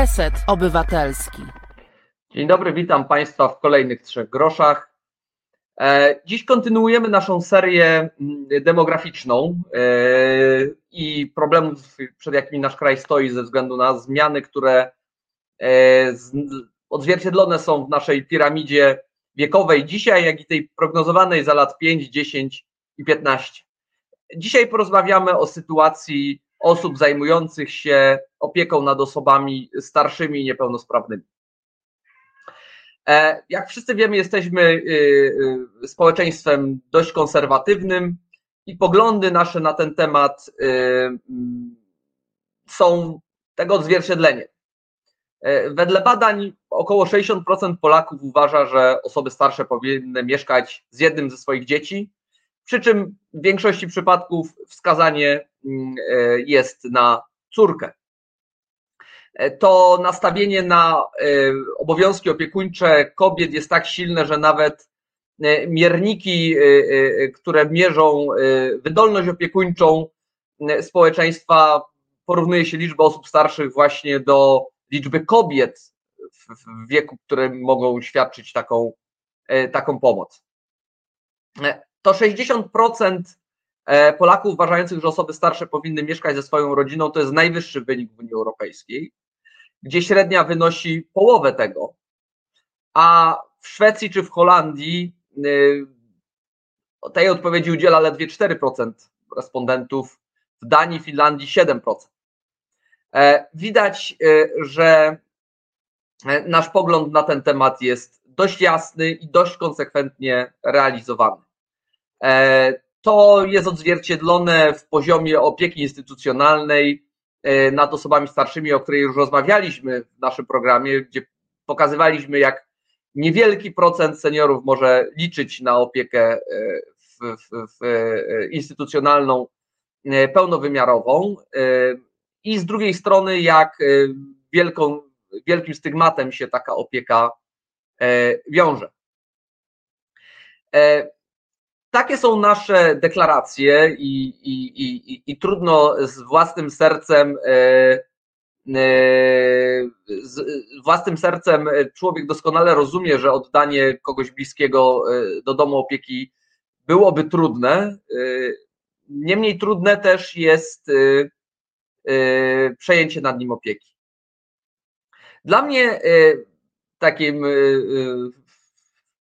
Reset Obywatelski. Dzień dobry, witam Państwa w kolejnych trzech groszach. E, dziś kontynuujemy naszą serię mm, demograficzną e, i problemów, przed jakimi nasz kraj stoi ze względu na zmiany, które e, odzwierciedlone są w naszej piramidzie wiekowej dzisiaj, jak i tej prognozowanej za lat 5, 10 i 15. Dzisiaj porozmawiamy o sytuacji osób zajmujących się opieką nad osobami starszymi i niepełnosprawnymi. E, jak wszyscy wiemy, jesteśmy y, y, społeczeństwem dość konserwatywnym i poglądy nasze na ten temat y, są tego odzwierciedleniem. E, wedle badań około 60% Polaków uważa, że osoby starsze powinny mieszkać z jednym ze swoich dzieci, przy czym w większości przypadków wskazanie mm, e, jest na córkę. E, to nastawienie na e, obowiązki opiekuńcze kobiet jest tak silne, że nawet mierniki, które mierzą wydolność opiekuńczą społeczeństwa, porównuje się liczbę osób starszych właśnie do liczby kobiet w wieku, które mogą świadczyć taką, taką pomoc to 60% e, Polaków uważających, że osoby starsze powinny mieszkać ze swoją rodziną, to jest najwyższy wynik w Unii Europejskiej, gdzie średnia wynosi połowę tego. A w Szwecji czy w Holandii e, tej odpowiedzi udziela ledwie 4% respondentów, w Danii, Finlandii 7%. E, widać, że nasz pogląd na ten temat jest dość jasny i dość konsekwentnie realizowany. E, to jest odzwierciedlone w poziomie opieki instytucjonalnej e, nad osobami starszymi, o której już rozmawialiśmy w naszym programie, gdzie pokazywaliśmy, jak niewielki procent seniorów może liczyć na opiekę e, w, w, w instytucjonalną, pełnowymiarową. I z drugiej strony, jak wielką, wielkim stygmatem się taka opieka wiąże. Takie są nasze deklaracje i, i, i, i trudno z własnym sercem e, e, z własnym sercem człowiek doskonale rozumie, że oddanie kogoś bliskiego e, do domu opieki byłoby trudne. Niemniej trudne też jest przejęcie nad nim opieki. Dla mnie takim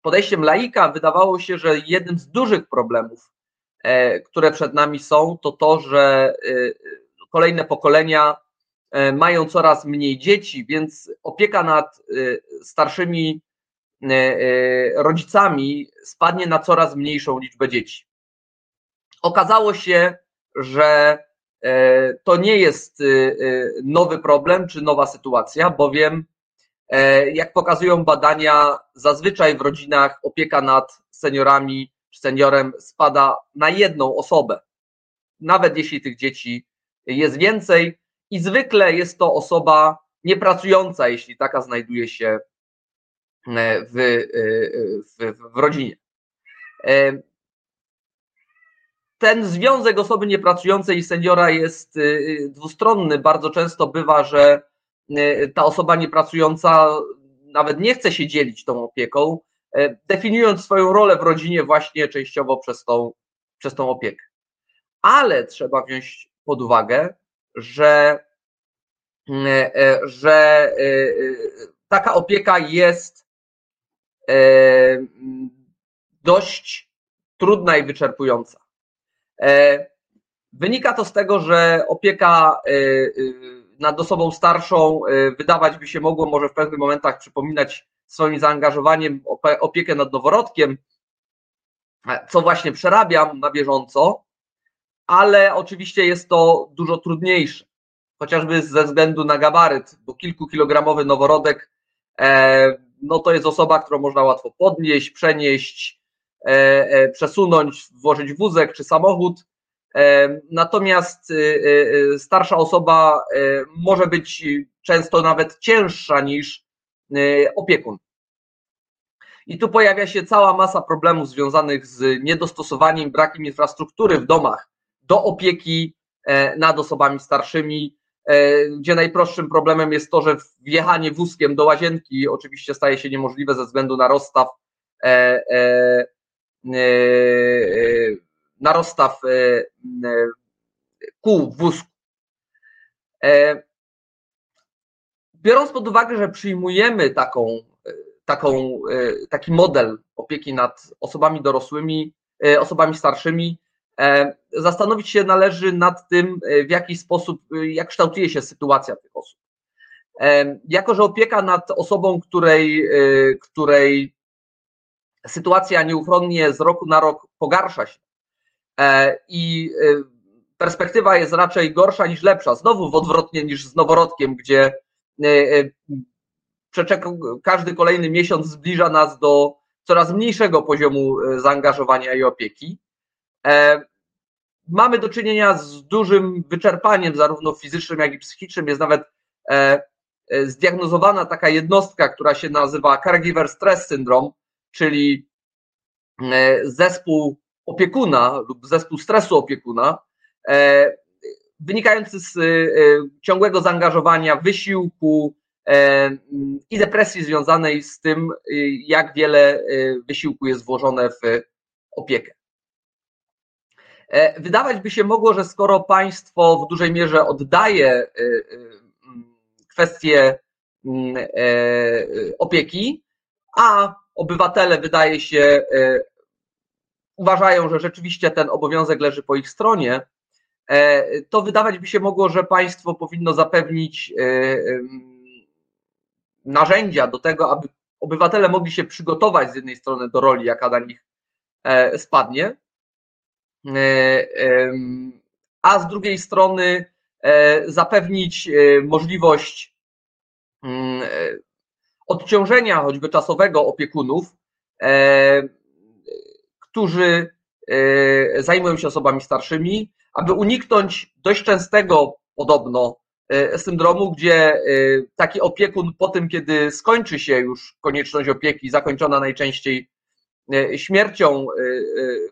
podejściem laika wydawało się, że jednym z dużych problemów, e, które przed nami są, to to, że e, kolejne pokolenia e, mają coraz mniej dzieci, więc opieka nad starszymi rodzicami spadnie na coraz mniejszą liczbę dzieci. Okazało się, że to nie jest nowy problem czy nowa sytuacja, bowiem jak pokazują badania, zazwyczaj w rodzinach opieka nad seniorami czy seniorem spada na jedną osobę, nawet jeśli tych dzieci jest więcej, i zwykle jest to osoba niepracująca, jeśli taka znajduje się e, w, e, w, w rodzinie. Ten związek osoby niepracującej i seniora jest dwustronny. Bardzo często bywa, że E, ta osoba niepracująca nawet nie chce się dzielić tą opieką, e, definiując swoją rolę w rodzinie właśnie częściowo przez tą, przez tą opiekę. Ale trzeba wziąć pod uwagę, że, e, że taka opieka jest dość trudna i wyczerpująca. Wynika to z tego, że opieka nad osobą starszą y, wydawać by się mogło, może w pewnych momentach przypominać swoim zaangażowaniem opiekę nad noworodkiem, co właśnie przerabiam na bieżąco, ale oczywiście jest to dużo trudniejsze, chociażby ze względu na gabaryt, bo kilkukilogramowy noworodek e, no to jest osoba, którą można łatwo podnieść, przenieść, e, e, przesunąć, włożyć wózek czy samochód, Natomiast y, y, y, starsza osoba może być często nawet cięższa niż opiekun. I tu pojawia się cała masa problemów związanych z niedostosowaniem, brakiem infrastruktury w domach do opieki e, nad osobami starszymi. gdzie najprostszym problemem jest to, że wjechanie wózkiem do łazienki oczywiście staje się niemożliwe ze względu na rozstaw na rozstaw kół w wózku. Biorąc pod uwagę, że przyjmujemy taką, taką, taki model opieki nad osobami dorosłymi, osobami starszymi, zastanowić się należy nad tym, w jaki sposób, jak kształtuje się sytuacja tych osób. Jako, że opieka nad osobą, której, której sytuacja nieuchronnie z roku na rok pogarsza się e, i perspektywa jest raczej gorsza niż lepsza, znowu w odwrotnie niż z noworodkiem, gdzie E, e, każdy kolejny miesiąc zbliża nas do coraz mniejszego poziomu e, zaangażowania i opieki. Mamy do czynienia z dużym wyczerpaniem, zarówno fizycznym, jak i psychicznym. Jest nawet zdiagnozowana taka jednostka, która się nazywa Caregiver Stress Syndrome, czyli zespół opiekuna lub zespół stresu opiekuna, wynikający z y, ciągłego zaangażowania, wysiłku e, i depresji związanej z tym, jak wiele wysiłku jest włożone w opiekę. E, wydawać by się mogło, że skoro państwo w dużej mierze oddaje mm, e, opieki, a obywatele wydaje się uważają, że rzeczywiście ten obowiązek leży po ich stronie, E, to wydawać by się mogło, że państwo powinno zapewnić e, narzędzia do tego, aby obywatele mogli się przygotować z jednej strony do roli, jaka na nich e, spadnie, a z drugiej strony zapewnić możliwość mm, odciążenia choćby czasowego opiekunów, którzy zajmują się osobami starszymi, aby uniknąć dość częstego podobno e, syndromu, gdzie e, taki opiekun po tym, kiedy skończy się już konieczność opieki, zakończona najczęściej e, śmiercią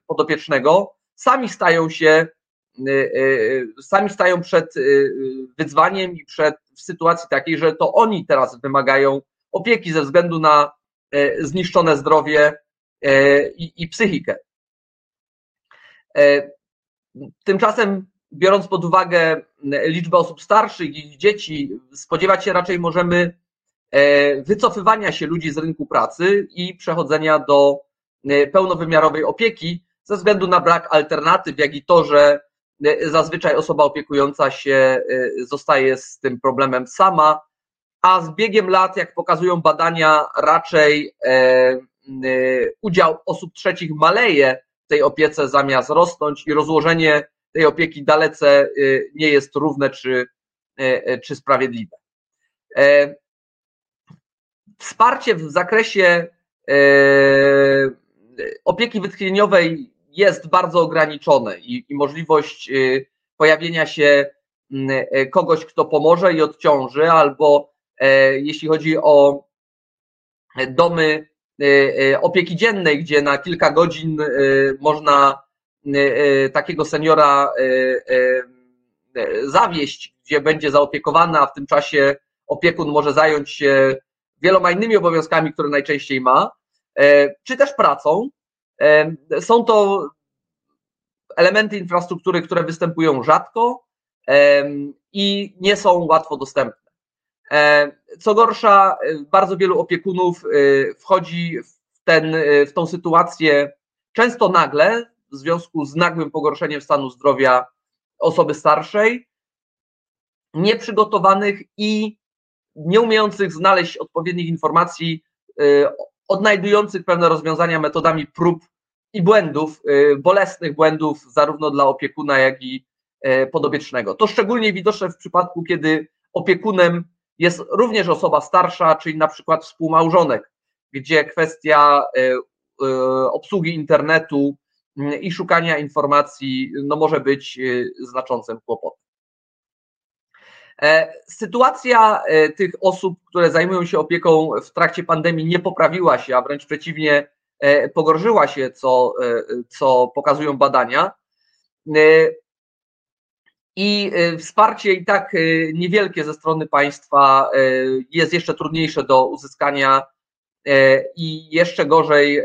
podopiecznego, sami stają się, sami stają przed wyzwaniem i przed w sytuacji takiej, że to oni teraz wymagają opieki ze względu na zniszczone zdrowie i, i psychikę. Tymczasem, biorąc pod uwagę liczbę osób starszych i dzieci, spodziewać się raczej możemy e, wycofywania się ludzi z rynku pracy i przechodzenia do e, pełnowymiarowej opieki ze względu na brak alternatyw, jak i to, że e, zazwyczaj osoba opiekująca się zostaje z tym problemem sama, a z biegiem lat, jak pokazują badania, raczej udział osób trzecich maleje tej opiece zamiast rosnąć i rozłożenie tej opieki dalece y, nie jest równe czy, y, y, czy sprawiedliwe. E, wsparcie w zakresie e, opieki wytchnieniowej jest bardzo ograniczone i, i możliwość pojawienia się kogoś, kto pomoże i odciąży, albo e, jeśli chodzi o domy Y, y, opieki dziennej, gdzie na kilka godzin y, można takiego seniora zawieść, gdzie będzie zaopiekowany, a w tym czasie opiekun może zająć się wieloma innymi obowiązkami, które najczęściej ma, czy też pracą. Są to elementy infrastruktury, które występują rzadko i nie są łatwo dostępne. E, co gorsza, e, bardzo wielu opiekunów e, wchodzi w, ten, w tą sytuację często nagle, w związku z nagłym pogorszeniem stanu zdrowia osoby starszej, nieprzygotowanych i nieumiejących znaleźć odpowiednich informacji, odnajdujących pewne rozwiązania metodami prób i błędów, bolesnych błędów, zarówno dla opiekuna, jak i podobiecznego. To szczególnie widoczne w przypadku, kiedy opiekunem jest również osoba starsza, czyli na przykład współmałżonek, gdzie kwestia e, e, obsługi internetu i szukania informacji no, może być e, znaczącym kłopotem. Sytuacja tych osób, które zajmują się opieką w trakcie pandemii nie poprawiła się, a wręcz przeciwnie, pogorszyła się, co, co pokazują badania. I wsparcie i tak niewielkie ze strony państwa jest jeszcze trudniejsze do uzyskania i jeszcze gorzej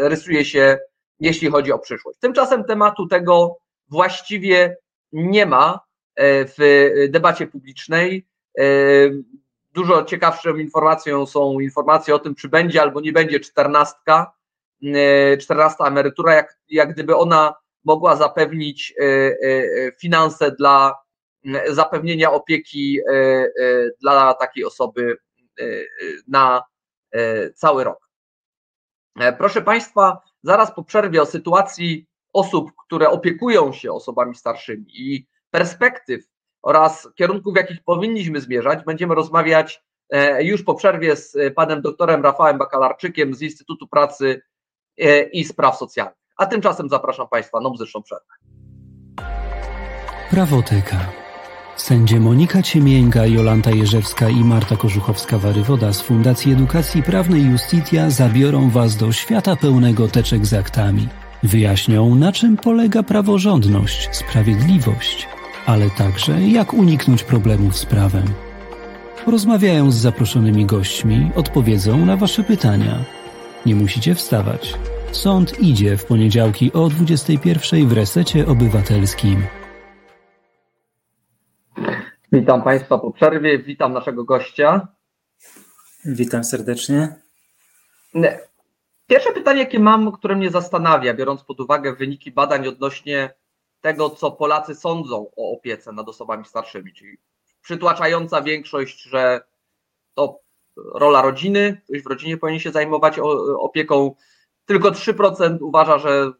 rysuje się, jeśli chodzi o przyszłość. Tymczasem tematu tego właściwie nie ma w debacie publicznej. Dużo ciekawszą informacją są informacje o tym, czy będzie albo nie będzie czternastka, czternasta emerytura, jak, jak gdyby ona mogła zapewnić e, e, finanse dla zapewnienia opieki dla takiej osoby na cały rok. Proszę Państwa, zaraz po przerwie o sytuacji osób, które opiekują się osobami starszymi i perspektyw oraz kierunków, w jakich powinniśmy zmierzać, będziemy rozmawiać e, już po przerwie z e, panem doktorem Rafałem Bakalarczykiem z Instytutu Pracy e, i Spraw Socjalnych. A tymczasem zapraszam Państwa na muzyczną przerwę. Prawoteka. Sędzie Monika Ciemięga, Jolanta Jerzewska i Marta Korzuchowska-Warywoda z Fundacji Edukacji Prawnej Justitia zabiorą Was do świata pełnego teczek z aktami. Wyjaśnią, na czym polega praworządność, sprawiedliwość – ale także jak uniknąć problemów z prawem. Porozmawiają z zaproszonymi gośćmi, odpowiedzą na Wasze pytania. Nie musicie wstawać. Sąd idzie w poniedziałki o 21 w resecie obywatelskim. Witam Państwa po przerwie, witam naszego gościa. Witam serdecznie. Pierwsze pytanie, jakie mam, które mnie zastanawia, biorąc pod uwagę wyniki badań odnośnie tego, co Polacy sądzą o opiece nad osobami starszymi, czyli przytłaczająca większość, że to rola rodziny, ktoś w rodzinie powinien się zajmować opieką. Tylko 3% uważa, że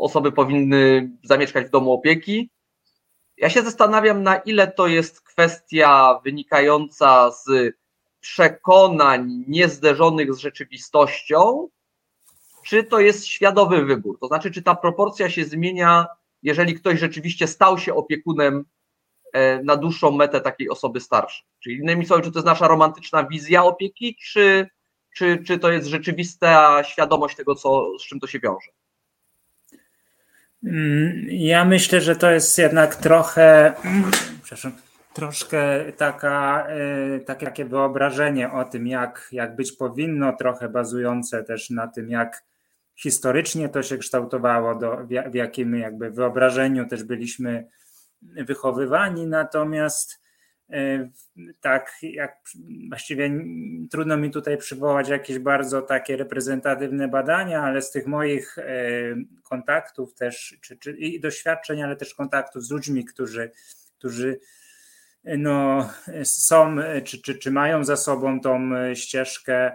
osoby powinny zamieszkać w domu opieki. Ja się zastanawiam, na ile to jest kwestia wynikająca z przekonań niezderzonych z rzeczywistością, czy to jest świadomy wybór? To znaczy, czy ta proporcja się zmienia, jeżeli ktoś rzeczywiście stał się opiekunem e, na dłuższą metę takiej osoby starszej? Czyli innymi słowy, czy to jest nasza romantyczna wizja opieki, czy, czy, czy to jest rzeczywista świadomość tego, co, z czym to się wiąże? Mm, ja myślę, że to jest jednak trochę, przepraszam, troszkę taka, e, takie, takie wyobrażenie o tym, jak, jak być powinno, trochę bazujące też na tym, jak historycznie to się kształtowało, do, w, jakim jakby wyobrażeniu też byliśmy wychowywani, natomiast tak, jak właściwie trudno mi tutaj przywołać jakieś bardzo takie reprezentatywne badania, ale z tych moich e, kontaktów też, czy, czy, i doświadczeń, ale też kontaktów z ludźmi, którzy, którzy no, są, czy, czy, czy mają za sobą tą ścieżkę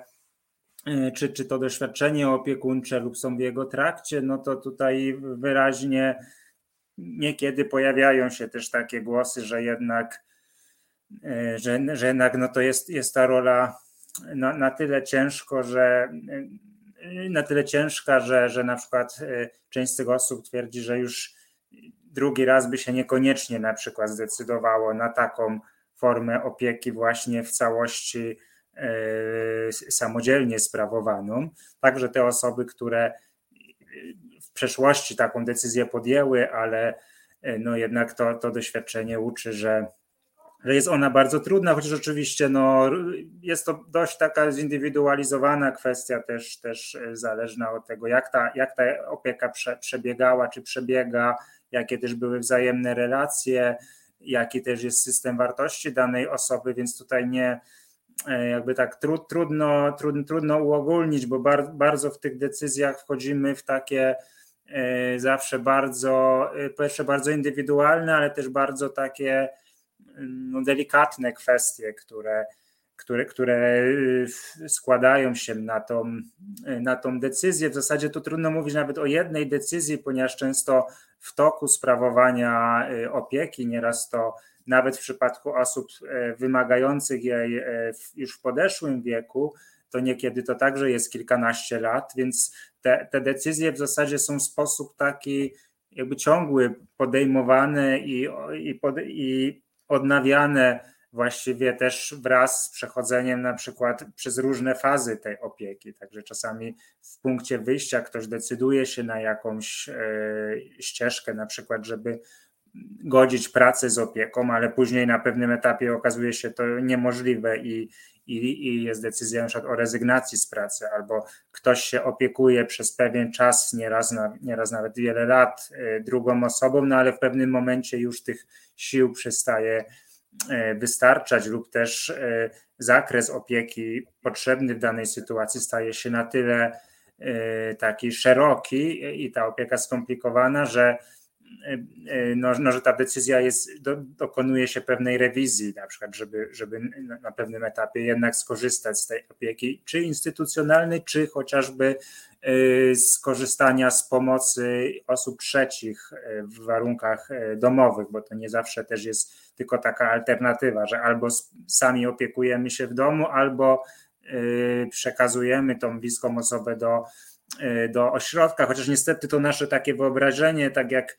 E, czy, czy to doświadczenie opiekuńcze lub są w jego trakcie, no to tutaj wyraźnie niekiedy pojawiają się też takie głosy, że jednak, e, że, że jednak no to jest, jest ta rola na, na tyle ciężko, że e, na tyle ciężka, że, że na przykład część z tych osób twierdzi, że już drugi raz by się niekoniecznie na przykład zdecydowało na taką formę opieki właśnie w całości E, samodzielnie sprawowaną. Także te osoby, które w przeszłości taką decyzję podjęły, ale e, no jednak to, to doświadczenie uczy, że, że jest ona bardzo trudna, chociaż oczywiście no, jest to dość taka zindywidualizowana kwestia, też, też zależna od tego, jak ta, jak ta opieka prze, przebiegała, czy przebiega, jakie też były wzajemne relacje, jaki też jest system wartości danej osoby, więc tutaj nie, E, jakby tak tru, trudno, trudno, trudno uogólnić, bo bar, bardzo w tych decyzjach wchodzimy w takie e, zawsze bardzo, e, po bardzo indywidualne, ale też bardzo takie no, delikatne kwestie, które, które, które składają się na tą, na tą decyzję. W zasadzie tu trudno mówić nawet o jednej decyzji, ponieważ często w toku sprawowania opieki nieraz to nawet w przypadku osób wymagających jej już w podeszłym wieku, to niekiedy to także jest kilkanaście lat, więc te, te decyzje w zasadzie są w sposób taki jakby ciągły podejmowane i, i, i odnawiane właściwie też wraz z przechodzeniem na przykład przez różne fazy tej opieki. Także czasami w punkcie wyjścia ktoś decyduje się na jakąś e, ścieżkę, na przykład, żeby godzić pracę z opieką, ale później na pewnym etapie okazuje się to niemożliwe i, i, i jest decyzja na przykład o rezygnacji z pracy, albo ktoś się opiekuje przez pewien czas, nieraz, na, nieraz nawet wiele lat e, drugą osobą, no ale w pewnym momencie już tych sił przestaje e, wystarczać lub też e, zakres opieki potrzebny w danej sytuacji staje się na tyle taki szeroki i ta opieka skomplikowana, że no, no, że ta decyzja jest, do, dokonuje się pewnej rewizji, na przykład, żeby, żeby na pewnym etapie jednak skorzystać z tej opieki, czy instytucjonalnej, czy chociażby y, skorzystania z pomocy osób trzecich w warunkach domowych, bo to nie zawsze też jest tylko taka alternatywa, że albo sami opiekujemy się w domu, albo przekazujemy tą bliską osobę do, do ośrodka, chociaż niestety to nasze takie wyobrażenie, tak jak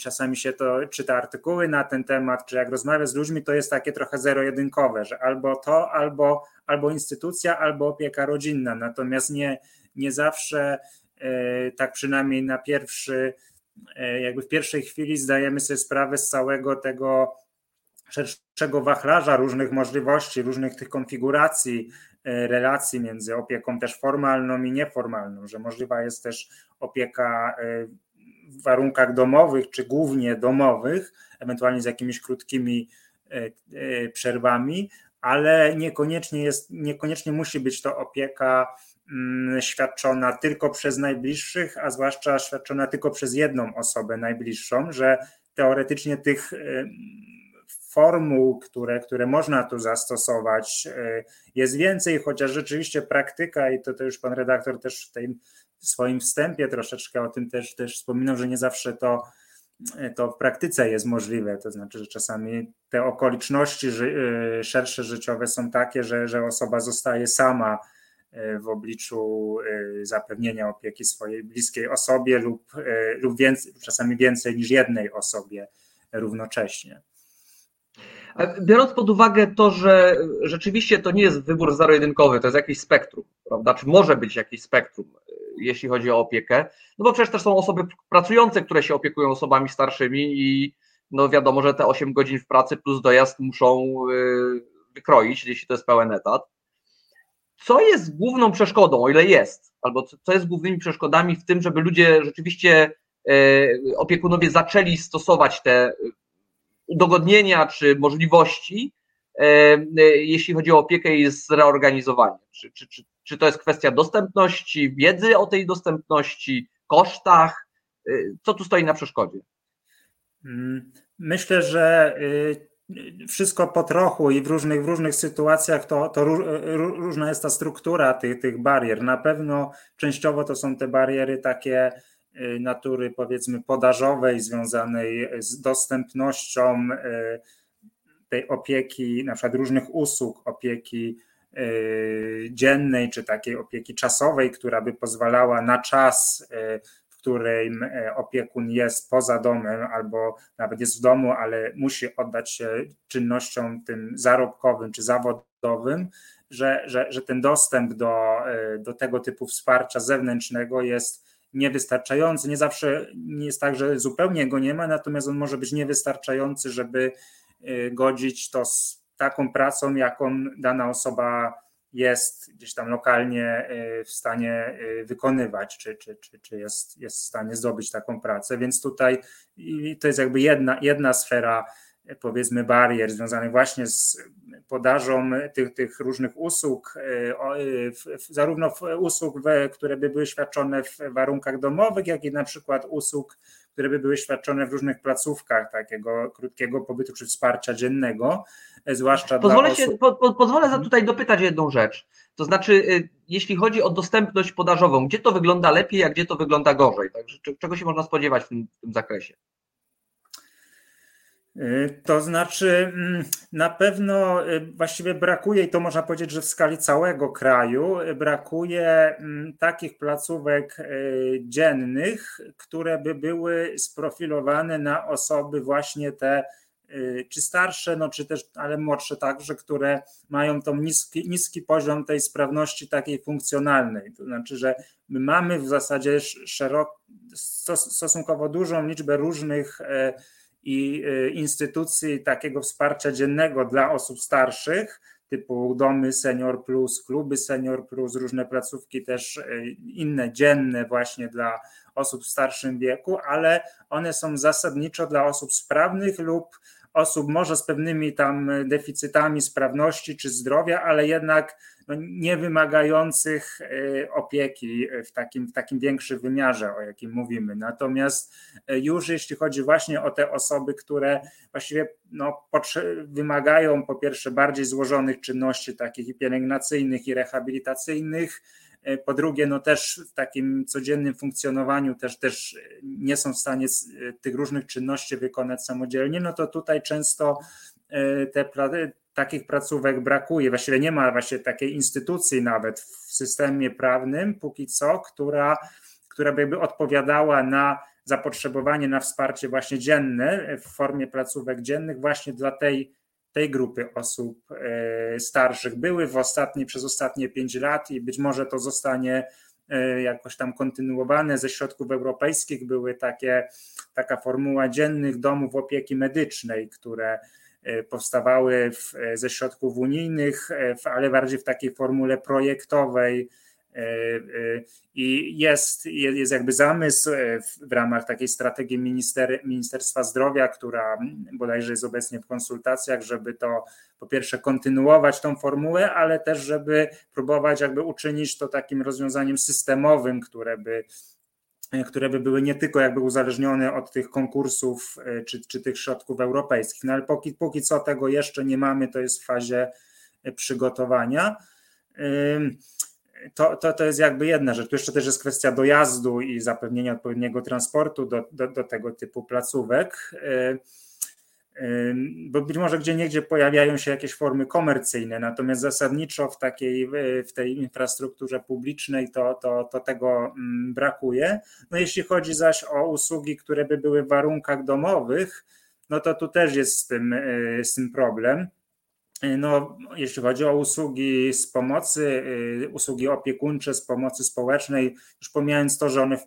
czasami się to czyta artykuły na ten temat, czy jak rozmawia z ludźmi, to jest takie trochę zero-jedynkowe, że albo to, albo, albo instytucja, albo opieka rodzinna. Natomiast nie, nie zawsze, e, tak przynajmniej na pierwszy, e, jakby w pierwszej chwili zdajemy sobie sprawę z całego tego szerszego wachlarza różnych możliwości, różnych tych konfiguracji e, relacji między opieką też formalną i nieformalną, że możliwa jest też opieka warunkach domowych, czy głównie domowych, ewentualnie z jakimiś krótkimi e, e, przerwami, ale niekoniecznie, jest, niekoniecznie musi być to opieka mm, świadczona tylko przez najbliższych, a zwłaszcza świadczona tylko przez jedną osobę najbliższą, że teoretycznie tych e, formuł, które, które można tu zastosować, jest więcej, chociaż rzeczywiście praktyka, i to, to już pan redaktor też w w swoim wstępie troszeczkę o tym też, też wspominał, że nie zawsze to, to w praktyce jest możliwe. To znaczy, że czasami te okoliczności y, szersze życiowe są takie, że, że osoba zostaje sama y, w obliczu y, zapewnienia opieki swojej bliskiej osobie lub, lub więcej, czasami więcej niż jednej osobie równocześnie. Biorąc pod uwagę to, że rzeczywiście to nie jest wybór zero-jedynkowy, to jest jakieś spektrum, prawda? Czy może być jakieś spektrum jeśli chodzi o opiekę. No bo przecież też są osoby pracujące, które się opiekują osobami starszymi i no wiadomo, że te 8 godzin w pracy plus dojazd muszą wykroić, jeśli to jest pełen etat. Co jest główną przeszkodą, o ile jest, albo co jest głównymi przeszkodami w tym, żeby ludzie rzeczywiście opiekunowie zaczęli stosować te udogodnienia czy możliwości, y, jeśli chodzi o opiekę i zreorganizowanie? Czy, czy, czy, czy to jest kwestia dostępności, wiedzy o tej dostępności, kosztach? Y, co tu stoi na przeszkodzie? Mm, myślę, że y, wszystko po trochu i w różnych, w różnych sytuacjach to, to różna jest ta struktura tych, tych barier. Na pewno częściowo to są te bariery takie natury powiedzmy podażowej, związanej z dostępnością tej opieki, na przykład różnych usług opieki Y, dziennej czy takiej opieki czasowej, która by pozwalała na czas, y, w którym y, opiekun jest poza domem albo nawet jest w domu, ale musi oddać się czynnościom tym zarobkowym czy zawodowym, że, że, że ten dostęp do, do tego typu wsparcia zewnętrznego jest niewystarczający. Nie zawsze nie jest tak, że zupełnie go nie ma, natomiast on może być niewystarczający, żeby godzić to z taką pracą, jaką dana osoba jest gdzieś tam lokalnie y, w stanie y, wykonywać, czy, czy, czy, czy jest, jest w stanie zdobyć taką pracę. Więc tutaj to jest jakby jedna, jedna sfera powiedzmy barier związanych właśnie z podażą tych, tych różnych usług, y, zarówno usług, które by były świadczone w warunkach domowych, jak i na przykład usług, które by były świadczone w różnych placówkach takiego krótkiego pobytu czy wsparcia dziennego, zwłaszcza pozwolę dla osób... Się, po, po, pozwolę za tutaj dopytać jedną rzecz. To znaczy, jeśli chodzi o dostępność podażową, gdzie to wygląda lepiej, a gdzie to wygląda gorzej? Także czego się można spodziewać w tym, w tym zakresie? Y, to znaczy, mm, na pewno y, właściwie brakuje, i to można powiedzieć, że w skali całego kraju, y, brakuje mm, takich placówek dziennych, które by były sprofilowane na osoby właśnie te czy starsze, no czy też, ale młodsze także, które mają tą niski, niski poziom tej sprawności takiej funkcjonalnej. To znaczy, że my mamy w zasadzie szerok, stosunkowo dużą liczbę różnych i instytucji takiego wsparcia dziennego dla osób starszych, typu domy Senior Plus, kluby Senior Plus, różne placówki też e, inne, dzienne właśnie dla osób w starszym wieku, ale one są zasadniczo dla osób sprawnych lub osób może z pewnymi tam deficytami sprawności czy zdrowia, ale jednak no, nie wymagających e, opieki w takim, w takim większym wymiarze, o jakim mówimy. Natomiast już jeśli chodzi właśnie o te osoby, które właściwie no, wymagają po pierwsze bardziej złożonych czynności takich i pielęgnacyjnych i rehabilitacyjnych, po drugie, no też w takim codziennym funkcjonowaniu też, też nie są w stanie tych różnych czynności wykonać samodzielnie, no to tutaj często te, takich placówek brakuje. Właściwie nie ma właśnie takiej instytucji nawet w systemie prawnym póki co, która, która by odpowiadała na zapotrzebowanie na wsparcie właśnie dzienne w formie placówek dziennych właśnie dla tej, tej grupy osób e, starszych. Były w ostatnie, przez ostatnie pięć lat i być może to zostanie e, jakoś tam kontynuowane ze środków europejskich. Były takie, taka formuła dziennych domów opieki medycznej, które E, powstawały w, ze środków unijnych, e, ale bardziej w takiej formule projektowej. I jest, jest jakby zamysł w ramach takiej strategii minister, Ministerstwa Zdrowia, która bodajże jest obecnie w konsultacjach, żeby to po pierwsze kontynuować tą formułę, ale też żeby próbować jakby uczynić to takim rozwiązaniem systemowym, które by E, które by były nie tylko jakby uzależnione od tych konkursów e, czy, czy tych środków europejskich. No ale póki, póki co tego jeszcze nie mamy, to jest w fazie e, przygotowania. To, to, to jest jakby jedna rzecz. Tu jeszcze też jest kwestia dojazdu i zapewnienia odpowiedniego transportu do, do, do tego typu placówek bo być może gdzie niegdzie pojawiają się jakieś formy komercyjne, natomiast zasadniczo w takiej w tej infrastrukturze publicznej to, to, to tego mm, brakuje. No jeśli chodzi zaś o usługi, które by były w warunkach domowych, no to tu też jest z tym, e, z tym problem. No, jeśli chodzi o usługi z pomocy, e, usługi opiekuńcze z pomocy społecznej, już pomijając to, że one,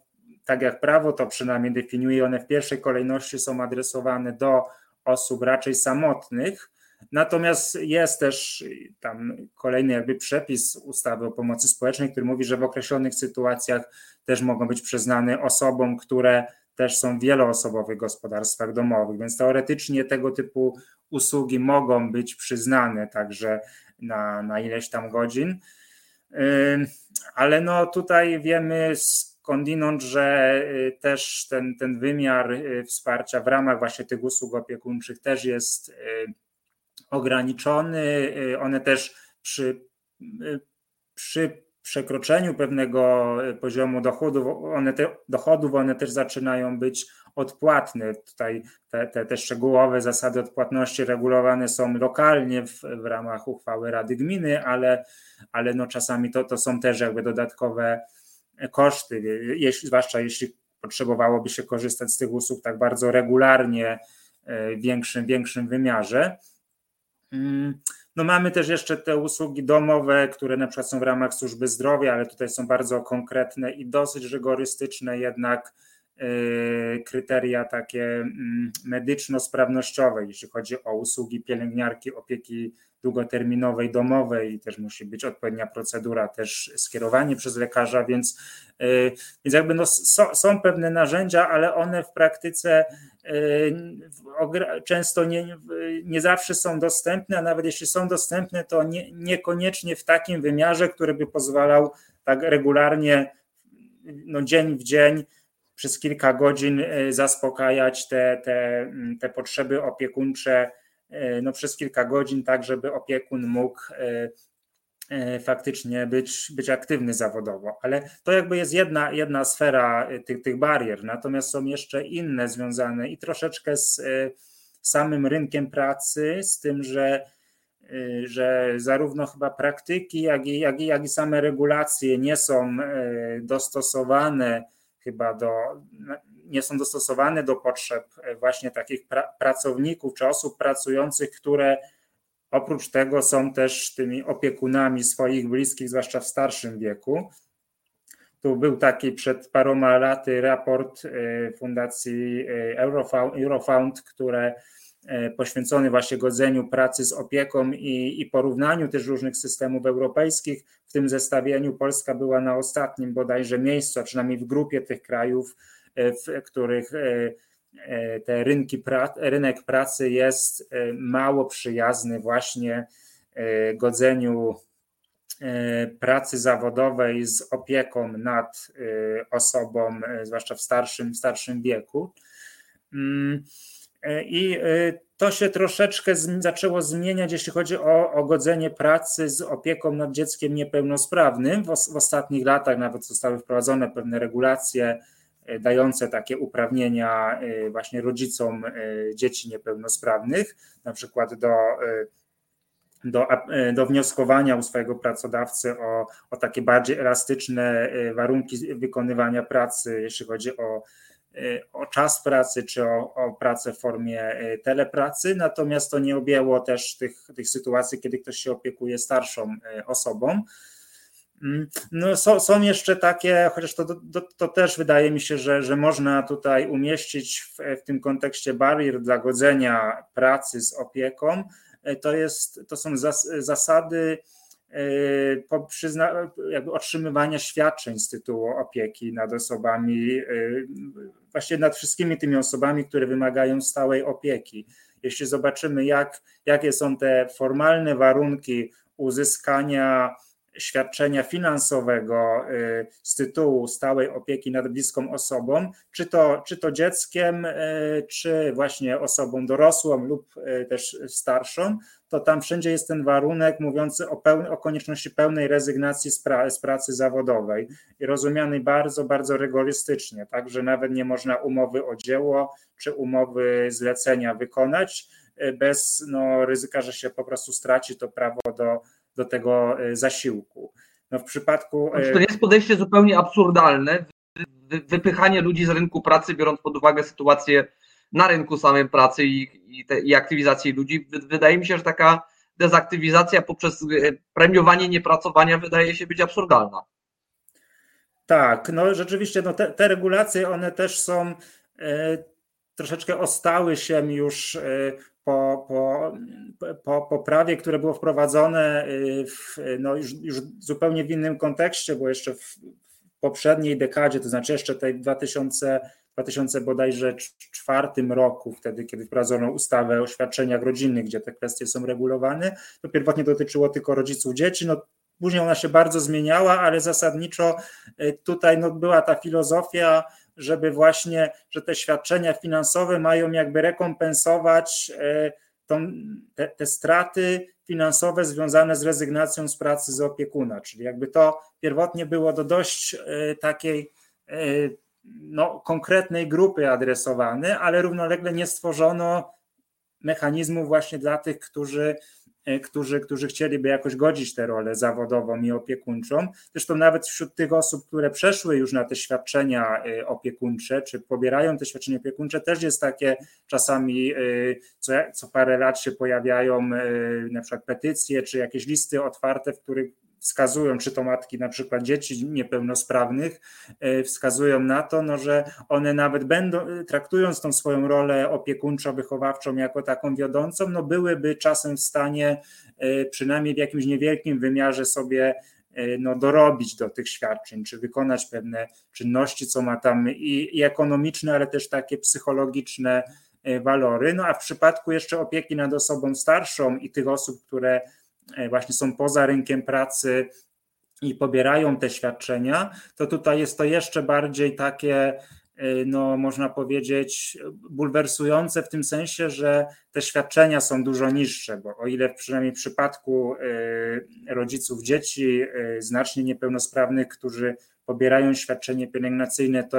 tak jak prawo to przynajmniej definiuje, one w pierwszej kolejności są adresowane do osób raczej samotnych. Natomiast jest też tam kolejny jakby przepis ustawy o pomocy społecznej, który mówi, że w określonych sytuacjach też mogą być przyznane osobom, które też są w wieloosobowych gospodarstwach domowych, więc teoretycznie tego typu usługi mogą być przyznane także na, na ileś tam godzin. Ale no tutaj wiemy skądinąd, że y, też ten, ten wymiar y, wsparcia w ramach właśnie tych usług opiekuńczych też jest y, ograniczony. One też przy, przy przekroczeniu pewnego poziomu dochodów, one te, dochodów, one też zaczynają być odpłatne. Tutaj te, te, te szczegółowe zasady odpłatności regulowane są lokalnie w, w ramach uchwały Rady Gminy, ale, ale no czasami to, to są też jakby dodatkowe koszty, jeśli, zwłaszcza jeśli potrzebowałoby się korzystać z tych usług tak bardzo regularnie e, w większym, większym wymiarze. Mm, no mamy też jeszcze te usługi domowe, które na przykład są w ramach służby zdrowia, ale tutaj są bardzo konkretne i dosyć rygorystyczne jednak kryteria takie mm, medyczno-sprawnościowe, jeśli chodzi o usługi pielęgniarki, opieki długoterminowej, domowej, też musi być odpowiednia procedura, też skierowanie przez lekarza, więc, y, więc jakby no, są, są pewne narzędzia, ale one w praktyce y, często nie, nie zawsze są dostępne, a nawet jeśli są dostępne, to nie, niekoniecznie w takim wymiarze, który by pozwalał tak regularnie, no dzień w dzień, przez kilka godzin y, zaspokajać te, te, te potrzeby opiekuńcze E, no, przez kilka godzin, tak żeby opiekun mógł e, e, faktycznie być, być aktywny zawodowo. Ale to jakby jest jedna, jedna sfera tych, tych barier, natomiast są jeszcze inne związane i troszeczkę z samym rynkiem pracy, z tym, że, że zarówno chyba praktyki, jak i, jak, i, jak i same regulacje nie są dostosowane chyba do nie są dostosowane do potrzeb właśnie takich pra pracowników czy osób pracujących, które oprócz tego są też tymi opiekunami swoich bliskich, zwłaszcza w starszym wieku. Tu był taki przed paroma laty raport Fundacji Eurofound, które E, poświęcony właśnie godzeniu pracy z opieką i, i, porównaniu też różnych systemów europejskich. W tym zestawieniu Polska była na ostatnim bodajże miejscu, a przynajmniej w grupie tych krajów, e, w których e, te rynki, rynek pracy jest mało przyjazny właśnie godzeniu pracy zawodowej z opieką nad osobą, zwłaszcza w starszym, w starszym wieku. E, I e, to się troszeczkę zaczęło zmieniać, jeśli chodzi o, o godzenie pracy z opieką nad dzieckiem niepełnosprawnym. W, w ostatnich latach nawet zostały wprowadzone pewne regulacje e, dające takie uprawnienia właśnie rodzicom dzieci niepełnosprawnych, na przykład do, do, do wnioskowania u swojego pracodawcy o, o takie bardziej elastyczne warunki wykonywania pracy, jeśli chodzi o o czas pracy czy o, o, pracę w formie e, telepracy, natomiast to nie objęło też tych, tych sytuacji, kiedy ktoś się opiekuje starszą e, osobą. Mm, no, są, są jeszcze takie, chociaż to, to, to, też wydaje mi się, że, że można tutaj umieścić w, w tym kontekście barier dla godzenia pracy z opieką. E, to, jest, to są zas, zasady przyzna, otrzymywania świadczeń z tytułu opieki nad osobami, właśnie nad wszystkimi tymi osobami, które wymagają stałej opieki. Jeśli zobaczymy, jak, jakie są te formalne warunki uzyskania świadczenia finansowego y, z tytułu stałej opieki nad bliską osobą, czy to, czy to dzieckiem, y, czy właśnie osobą dorosłą lub y, też starszą, to tam wszędzie jest ten warunek mówiący o, pełni, o konieczności pełnej rezygnacji z, pra, z pracy zawodowej i rozumiany bardzo, bardzo rygorystycznie, tak, że nawet nie można umowy o dzieło czy umowy zlecenia wykonać bez no, ryzyka, że się po prostu straci to prawo do do tego e, zasiłku. No w przypadku. E, to jest podejście zupełnie absurdalne. Wypychanie ludzi z rynku pracy, biorąc pod uwagę sytuację na rynku samej pracy i, i, te, i aktywizację ludzi. Wydaje mi się, że taka dezaktywizacja poprzez e, premiowanie niepracowania wydaje się być absurdalna. Tak, no rzeczywiście no te, te regulacje, one też są troszeczkę ostały się już e, po, po, po, po prawie, które było wprowadzone y, w, no już, już zupełnie w innym kontekście, bo jeszcze w poprzedniej dekadzie, to znaczy jeszcze tej 2000, 2000 bodajże czwartym roku, wtedy kiedy wprowadzono ustawę o świadczeniach rodzinnych, gdzie te kwestie są regulowane, to pierwotnie dotyczyło tylko rodziców dzieci, no później ona się bardzo zmieniała, ale zasadniczo y, tutaj no, była ta filozofia żeby właśnie, że te świadczenia finansowe mają jakby rekompensować e, tą, te, te straty finansowe związane z rezygnacją z pracy z opiekuna, czyli jakby to pierwotnie było do dość e, takiej e, no, konkretnej grupy adresowane, ale równolegle nie stworzono mechanizmu właśnie dla tych, którzy którzy, którzy chcieliby jakoś godzić tę rolę zawodową i opiekuńczą. Zresztą nawet wśród tych osób, które przeszły już na te świadczenia e, opiekuńcze, czy pobierają te świadczenia opiekuńcze, też jest takie czasami e, co, co parę lat się pojawiają na przykład petycje, czy jakieś listy otwarte, w których wskazują, czy to matki na przykład dzieci niepełnosprawnych, e, wskazują na to, no, że one nawet będą, traktując tą swoją rolę opiekuńczo-wychowawczą jako taką wiodącą, no byłyby czasem w stanie e, przynajmniej w jakimś niewielkim wymiarze sobie e, no, dorobić do tych świadczeń, czy wykonać pewne czynności, co ma tam i, i ekonomiczne, ale też takie psychologiczne walory. No a w przypadku jeszcze opieki nad osobą starszą i tych osób, które E, właśnie są poza rynkiem pracy i pobierają te świadczenia, to tutaj jest to jeszcze bardziej takie, e, no można powiedzieć, bulwersujące w tym sensie, że te świadczenia są dużo niższe, bo o ile przynajmniej w przypadku e, rodziców dzieci znacznie niepełnosprawnych, którzy pobierają świadczenie pielęgnacyjne, to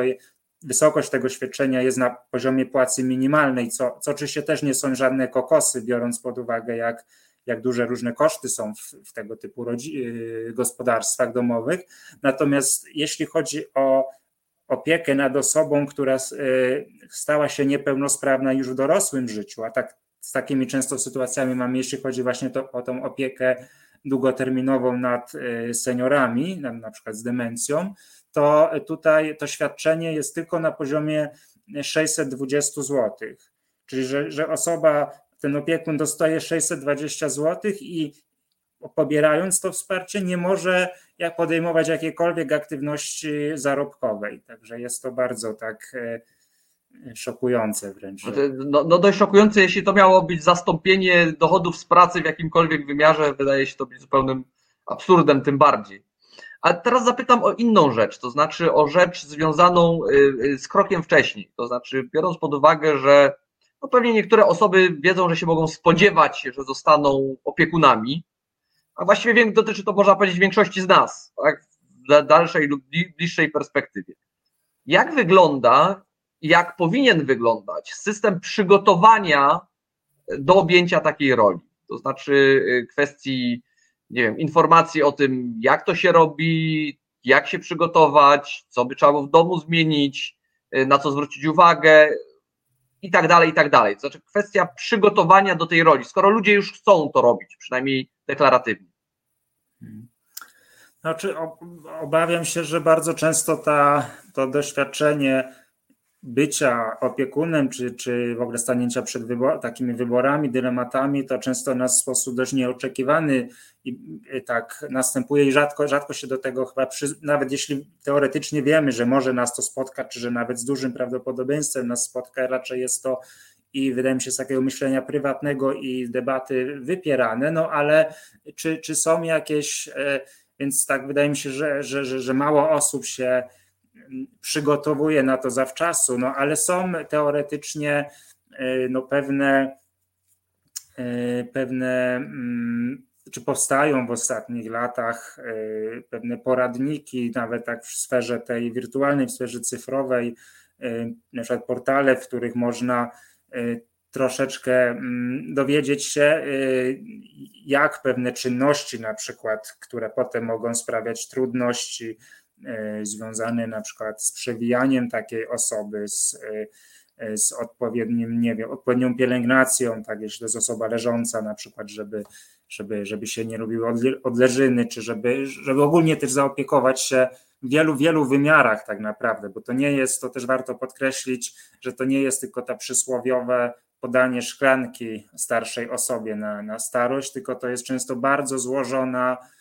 wysokość tego świadczenia jest na poziomie płacy minimalnej, co, co oczywiście też nie są żadne kokosy, biorąc pod uwagę, jak jak duże różne koszty są w, w tego typu y, gospodarstwach domowych. Natomiast jeśli chodzi o opiekę nad osobą, która stała się niepełnosprawna już w dorosłym życiu, a tak z takimi często sytuacjami mamy, jeśli chodzi właśnie to, o tą opiekę długoterminową nad seniorami, na, na przykład z demencją, to tutaj to świadczenie jest tylko na poziomie 620 zł. Czyli, że, że osoba, ten opiekun dostaje 620 zł i pobierając to wsparcie, nie może podejmować jakiejkolwiek aktywności zarobkowej. Także jest to bardzo tak e, szokujące wręcz. No, no dość szokujące, jeśli to miało być zastąpienie dochodów z pracy w jakimkolwiek wymiarze, wydaje się to być zupełnym absurdem tym bardziej. A teraz zapytam o inną rzecz, to znaczy o rzecz związaną y, y, z krokiem wcześniej. To znaczy, biorąc pod uwagę, że no pewnie niektóre osoby wiedzą, że się mogą spodziewać, że zostaną opiekunami, a właściwie dotyczy to, można powiedzieć, większości z nas, tak? w dalszej lub bliższej perspektywie. Jak wygląda, jak powinien wyglądać system przygotowania do objęcia takiej roli? To znaczy y, kwestii nie wiem, informacji o tym, jak to się robi, jak się przygotować, co by trzeba było w domu zmienić, y, na co zwrócić uwagę i tak dalej, i tak dalej. To znaczy kwestia przygotowania do tej roli, skoro ludzie już chcą to robić, przynajmniej deklaratywnie. Znaczy, obawiam się, że bardzo często ta, to doświadczenie bycia opiekunem, czy, czy w ogóle stanięcia przed wybor takimi wyborami, dylematami, to często nas w sposób dość nieoczekiwany i, tak następuje i rzadko, rzadko się do tego chyba, przy, nawet jeśli teoretycznie wiemy, że może nas to spotkać, czy że nawet z dużym prawdopodobieństwem nas spotka, raczej jest to i wydaje mi się z takiego myślenia prywatnego i debaty wypierane, no ale czy, czy są jakieś, e, więc tak wydaje mi się, że, że, że, że mało osób się przygotowuje na to zawczasu, no ale są teoretycznie e, no, pewne, e, pewne mm, czy powstają w ostatnich latach e, pewne poradniki, nawet tak w sferze tej wirtualnej, w sferze cyfrowej, na przykład portale, w których można troszeczkę mm, dowiedzieć się, jak pewne czynności, na przykład, które potem mogą sprawiać trudności, związany na przykład z przewijaniem takiej osoby, z, e, z odpowiednim, nie wiem, odpowiednią pielęgnacją, tak jeśli to jest osoba leżąca na przykład, żeby, żeby, żeby się nie robiły odleżyny, czy żeby, żeby ogólnie też zaopiekować się w wielu, wielu wymiarach tak naprawdę, bo to nie jest, to też warto podkreślić, że to nie jest tylko ta przysłowiowe podanie szklanki starszej osobie na, na starość, tylko to jest często bardzo złożona E,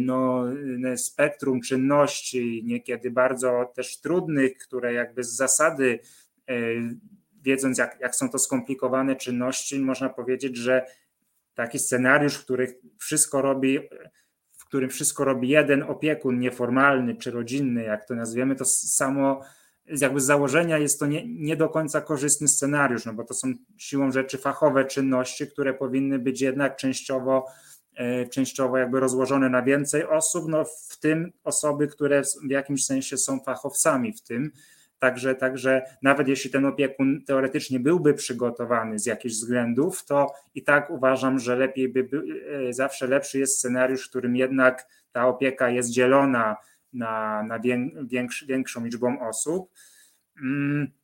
no, spektrum czynności, niekiedy bardzo też trudnych, które jakby z zasady, e, wiedząc jak, jak są to skomplikowane czynności, można powiedzieć, że taki scenariusz, w którym wszystko robi, w którym wszystko robi jeden opiekun nieformalny czy rodzinny, jak to nazwiemy, to samo jakby z założenia jest to nie, nie do końca korzystny scenariusz, no bo to są siłą rzeczy fachowe czynności, które powinny być jednak częściowo częściowo jakby rozłożone na więcej osób, no w tym osoby, które w jakimś sensie są fachowcami w tym. Także, także nawet jeśli ten opiekun teoretycznie byłby przygotowany z jakichś względów, to i tak uważam, że lepiej by, e, zawsze lepszy jest scenariusz, w którym jednak ta opieka jest dzielona na, na większ, większą liczbą osób. Mm, e,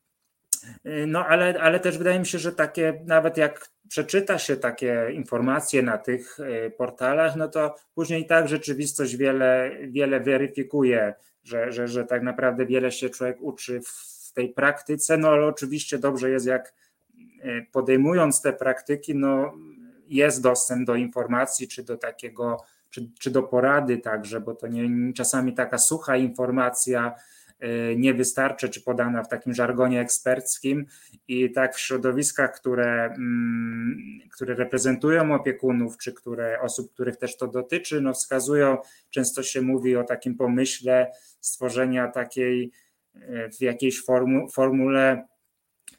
no ale, ale też wydaje mi się, że takie nawet jak przeczyta się takie informacje na tych e, portalach, no to później tak rzeczywistość wiele, wiele weryfikuje, że, że, że tak naprawdę wiele się człowiek uczy w tej praktyce, no ale oczywiście dobrze jest, jak e, podejmując te praktyki, no jest dostęp do informacji, czy do takiego, czy, czy do porady także, bo to nie czasami taka sucha informacja, Y, nie wystarczy, czy podana w takim żargonie eksperckim. I tak w środowiskach, które, mm, które reprezentują opiekunów, czy które osób, których też to dotyczy, no wskazują, często się mówi o takim pomyśle stworzenia takiej y, w jakiejś formu, formule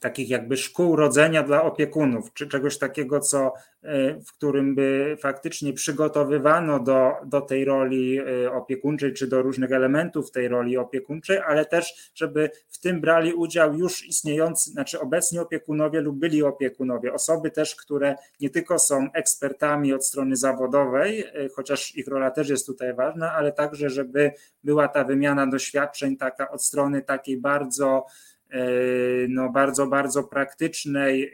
takich jakby szkół rodzenia dla opiekunów, czy czegoś takiego, co, e, w którym by faktycznie przygotowywano do, do tej roli e, opiekuńczej, czy do różnych elementów tej roli opiekuńczej, ale też, żeby w tym brali udział już istniejący, znaczy obecni opiekunowie lub byli opiekunowie, osoby też, które nie tylko są ekspertami od strony zawodowej, e, chociaż ich rola też jest tutaj ważna, ale także, żeby była ta wymiana doświadczeń taka od strony takiej bardzo no bardzo, bardzo praktycznej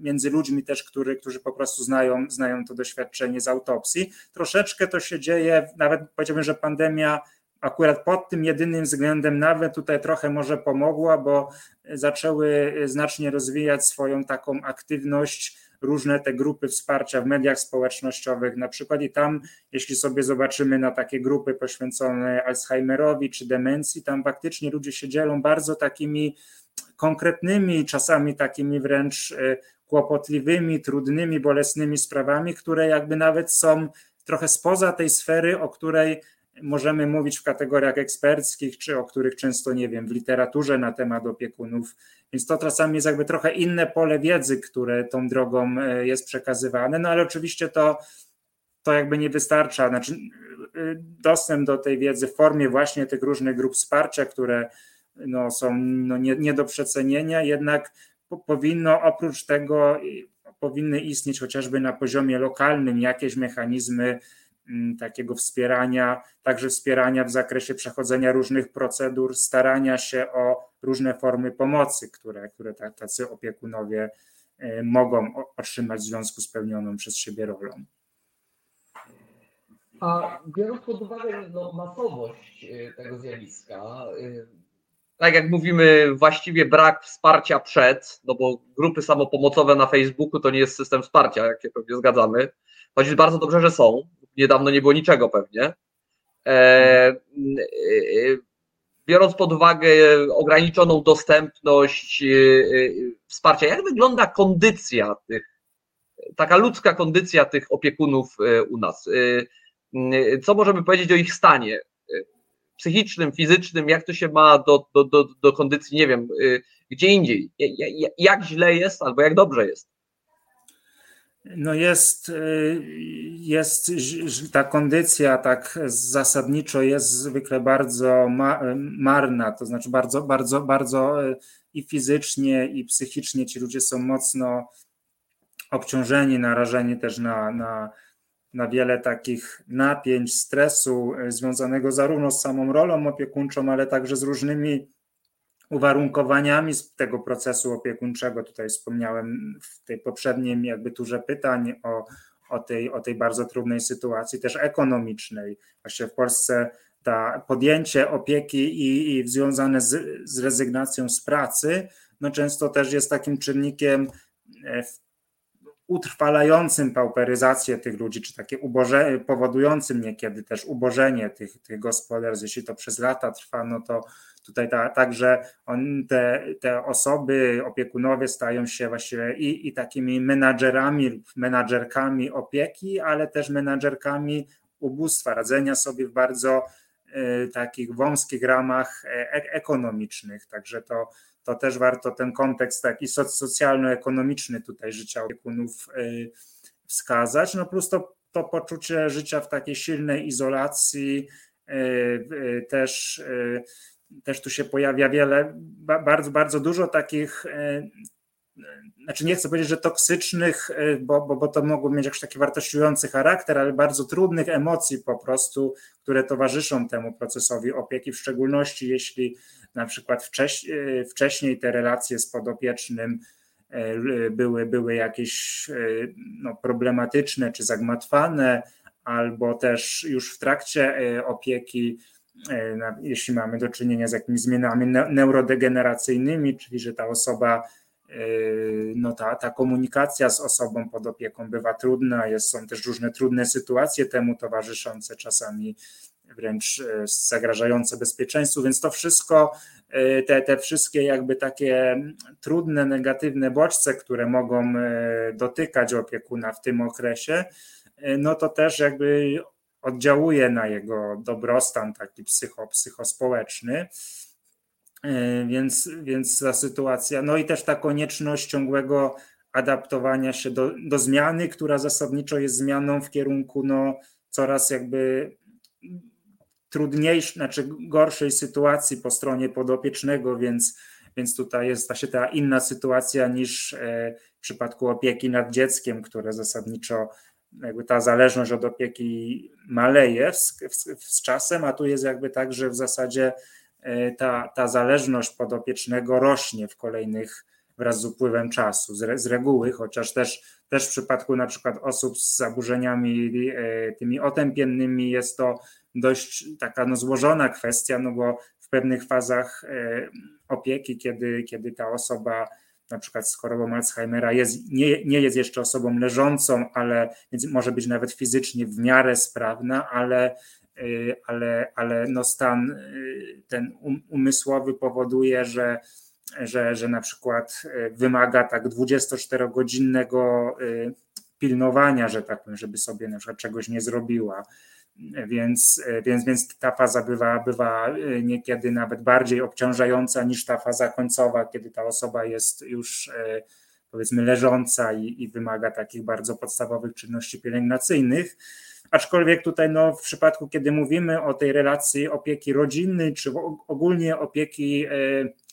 między ludźmi też, który, którzy po prostu znają, znają to doświadczenie z autopsji. Troszeczkę to się dzieje, nawet powiedziałbym, że pandemia akurat pod tym jedynym względem nawet tutaj trochę może pomogła, bo zaczęły znacznie rozwijać swoją taką aktywność różne te grupy wsparcia w mediach społecznościowych. Na przykład i tam, jeśli sobie zobaczymy na takie grupy poświęcone Alzheimerowi czy demencji, tam faktycznie ludzie się dzielą bardzo takimi konkretnymi, czasami takimi wręcz e, kłopotliwymi, trudnymi, bolesnymi sprawami, które jakby nawet są trochę spoza tej sfery, o której możemy mówić w kategoriach eksperckich, czy o których często nie wiem, w literaturze na temat opiekunów. Więc to czasami jest jakby trochę inne pole wiedzy, które tą drogą e, jest przekazywane. No ale oczywiście to, to jakby nie wystarcza. Znaczy, e, dostęp do tej wiedzy w formie właśnie tych różnych grup wsparcia, które no, są no, nie, nie do przecenienia, jednak po, powinno oprócz tego powinny istnieć chociażby na poziomie lokalnym jakieś mechanizmy takiego wspierania, także wspierania w zakresie przechodzenia różnych procedur, starania się o różne formy pomocy, które, które tacy opiekunowie e, mogą otrzymać w związku z pełnioną przez siebie rolą. A biorąc pod uwagę no, masowość e, tego zjawiska, e, tak jak mówimy, właściwie brak wsparcia przed, no bo grupy samopomocowe na Facebooku to nie jest system wsparcia, jak się pewnie zgadzamy, choć bardzo dobrze, że są, niedawno nie było niczego pewnie. E, e, biorąc pod uwagę ograniczoną dostępność e, wsparcia, jak wygląda kondycja tych, taka ludzka kondycja tych opiekunów u nas? Co możemy powiedzieć o ich stanie psychicznym, fizycznym, jak to się ma do, do, do, do kondycji, nie wiem, gdzie indziej? Jak źle jest albo jak dobrze jest? No jest, y, jest ta kondycja tak zasadniczo jest zwykle bardzo marna, to znaczy bardzo, bardzo, bardzo y, i fizycznie, i psychicznie ci ludzie są mocno obciążeni, narażeni też na, na, na wiele takich napięć, stresu y, związanego zarówno z samą rolą opiekuńczą, ale także z różnymi uwarunkowaniami tego procesu opiekuńczego. Tutaj wspomniałem w tej poprzednim jakby turze pytań o, o, tej, o tej bardzo trudnej sytuacji, też ekonomicznej. Właśnie w Polsce ta podjęcie opieki i, i związane z, z rezygnacją z pracy, no często też jest takim czynnikiem e, utrwalającym pauperyzację tych ludzi, czy takie uboże, powodującym niekiedy też ubożenie tych, tych gospodarstw, jeśli to przez lata trwa, no to Tutaj ta, także on, te, te osoby, opiekunowie stają się właściwie i, i takimi menadżerami menadżerkami opieki, ale też menadżerkami ubóstwa, radzenia sobie w bardzo y, takich wąskich ramach e, ekonomicznych. Także to, to też warto ten kontekst taki socjalno-ekonomiczny tutaj życia opiekunów y, wskazać. No plus to, to poczucie życia w takiej silnej izolacji, y, też też tu się pojawia wiele, bardzo, bardzo dużo takich, znaczy nie chcę powiedzieć, że toksycznych, e, bo, bo, bo to mogło mieć jakiś taki wartościujący charakter, ale bardzo trudnych emocji po prostu, które towarzyszą temu procesowi opieki, w szczególności jeśli na przykład wcześniej, e, wcześniej te relacje z podopiecznym były, były jakieś no, problematyczne czy zagmatwane, albo też już w trakcie opieki E, jeśli mamy do czynienia z jakimiś zmianami neurodegeneracyjnymi, czyli że ta osoba, e, no ta, ta komunikacja z osobą pod opieką bywa trudna, jest, są też różne trudne sytuacje temu towarzyszące, czasami wręcz e, zagrażające bezpieczeństwu, więc to wszystko, te, te wszystkie jakby takie trudne, negatywne bodźce, które mogą dotykać opiekuna w tym okresie, no to też jakby oddziałuje na jego dobrostan taki psycho, psychospołeczny. Więc, więc ta sytuacja, no i też ta konieczność ciągłego adaptowania się do, do zmiany, która zasadniczo jest zmianą w kierunku no, coraz jakby trudniejszej, znaczy gorszej sytuacji po stronie podopiecznego, więc, więc tutaj jest się ta inna sytuacja niż e, w przypadku opieki nad dzieckiem, które zasadniczo jakby ta zależność od opieki maleje z, z, z czasem, a tu jest jakby tak, że w zasadzie e, ta, ta zależność podopiecznego rośnie w kolejnych wraz z upływem czasu, z, z reguły, chociaż też, też w przypadku na przykład osób z zaburzeniami e, tymi otępiennymi jest to dość taka no, złożona kwestia, no bo w pewnych fazach e, opieki, kiedy, kiedy ta osoba na przykład z chorobą Alzheimera jest, nie, nie jest jeszcze osobą leżącą, ale więc może być nawet fizycznie w miarę sprawna, ale, e, ale, ale no stan ten um, umysłowy powoduje, że że, że na przykład e, wymaga tak 24-godzinnego e, pilnowania, że tak powiem, żeby sobie na przykład czegoś nie zrobiła. Więc, więc, więc ta faza bywa, bywa niekiedy nawet bardziej obciążająca niż ta faza końcowa, kiedy ta osoba jest już powiedzmy leżąca i, i wymaga takich bardzo podstawowych czynności pielęgnacyjnych. Aczkolwiek tutaj no, w przypadku, kiedy mówimy o tej relacji opieki rodzinnej, czy ogólnie opieki